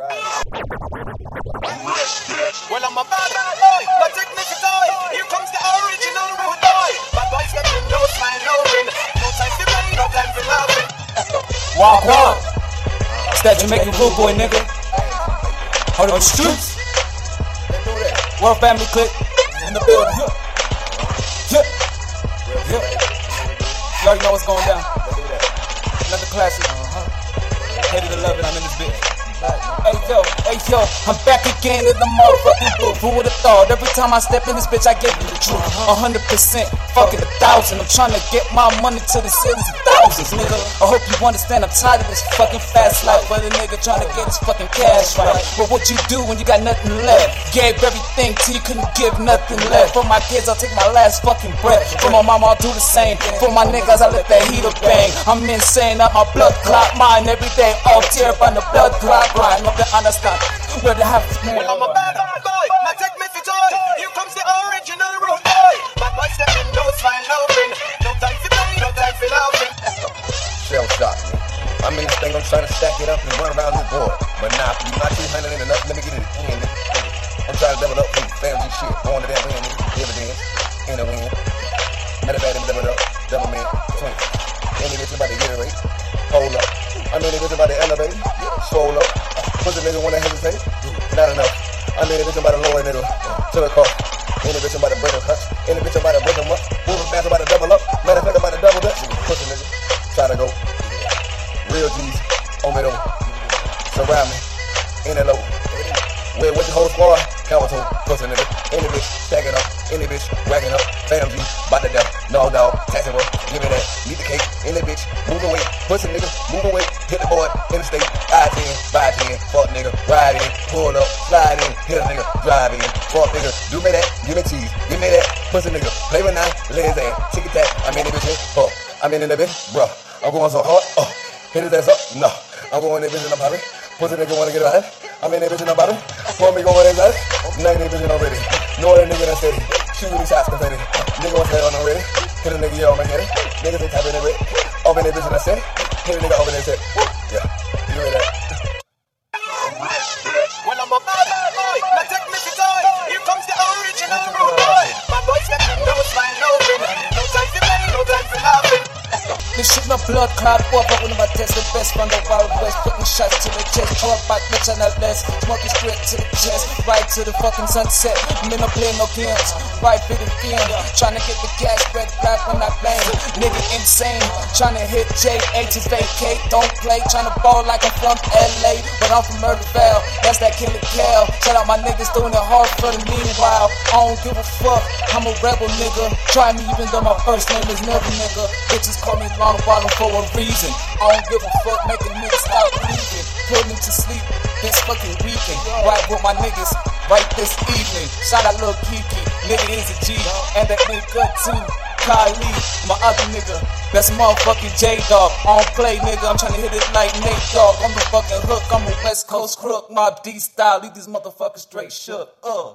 Right. Well, I'm a bad, bad boy, my technique is toy. Here comes the original rude boy. Bad boy stepping, no smile, no grin. No time to play, no time for loving. Walk, walk. It's that Jamaican rude boy, nigga. Hold on, streets. World family click in the building. Yeah. Yeah. Yeah. You already know what's going down. Another classic. Uh-huh. Hated to love I'm in this bitch. Hey yo, hey yo, I'm back again in the motherfucking booth. Who would've thought? Every time I step in this bitch, I get the truth. Hundred percent, fuck it, a thousand. I'm trying to get my money to the cities of thousands, nigga. I hope you understand. I'm tired of this fucking fast life, but a nigga trying to get his fucking cash right. But what you do when you got nothing left? Gave everything till you couldn't give nothing left. For my kids, I'll take my last fucking breath. For my mama, I'll do the same. For my niggas, I let that heater bang. I'm insane, up my blood clot mine every day. All tear up the blood clot right. Not to understand where the half is Well, I'm a bad, bad boy, my technique is toy. Here comes the original rude boy. Bad boy stepping, no smile, no. No time for play, no time for loving. shell shock. I'm in this thing, I'm trying to stack it up and run around this board. Monopoly, not 200 in enough, let me get it in. I'm trying to double up from family shit. Going to that win, dividends, in a win. Matter of fact, double up, double man, twin. Any bitch about to get it right. Hold up. It bitch about to elevate, swole up. Push a nigga wanna hesitate, not enough. I mean, a bitch about to lower a nigga to the car. Any bitch about to break a cuts. Any bitch about to break them up. Moving fast about to double up. Matter of fact, about to double dutch. Push a nigga. Try to go. Real G's on me though. Surround me. In the low. Where with the whole squad? To pussy nigga. Any bitch stacking up. Any bitch racking up. Fam G. Bout to death. No dog. Taxing up. Give me that. Need the cake. Any bitch. Move away. Pussy nigga. Move away. Hit the board. Interstate. I 10. Buy 10. Fuck nigga. Ride in. Pull up. Slide in. Hit a nigga. Drive in. Fuck nigga. Do me that. Give me cheese. Give me that. Pussy nigga. Play with nine. Legs and. Tick it tack. I'm in the bitch. Fuck. I'm in the bitch. Bruh. I'm going so hard. Oh. Hit his ass up. No. I'm going in the bitch in the poppy. Pussy nigga wanna get out. I'm in the bitch in the bottom. Want me going in his ass. Nine nigga bitch already. Know that nigga that's steady. Shoot these shots confetti. Nigga wants that on already. Hit a nigga on my head. Niggas they tapping it with. Up in bitch in the set. Hit a nigga over in the set. Yeah. You know that. Well, I'm a bad, boy, my technique is toy. Here comes the original no blood clot over when I test the best from the wild west. Putting shots to the chest, draw back, bitch, and not less. Smoking straight to the chest, right to the fucking sunset. Me no play no games, right for the game. Trying to get the cash, red black when I blame. Nigga insane, trying to hit J8 to. Don't play, trying to ball like I'm from LA, but I'm from Murderville. That's that killer Cal. Shout out my niggas doing it hard for the meanwhile. I don't give a fuck, I'm a rebel nigga. Try me even though my first name is never nigga. Bitches call me long for a reason. I don't give a fuck, make a nigga stop breathing. Put me to sleep this fucking weekend. Right with my niggas, right this evening. Shout out Lil Kiki, nigga is a G, and that nigga too. Kylie, my other nigga, that's motherfucking J Dog. I don't play, nigga. I'm trying to hit it like Nate Dogg. I'm the fucking hook. I'm a West Coast crook. Mob D style. Leave these motherfuckers straight shook. Uh.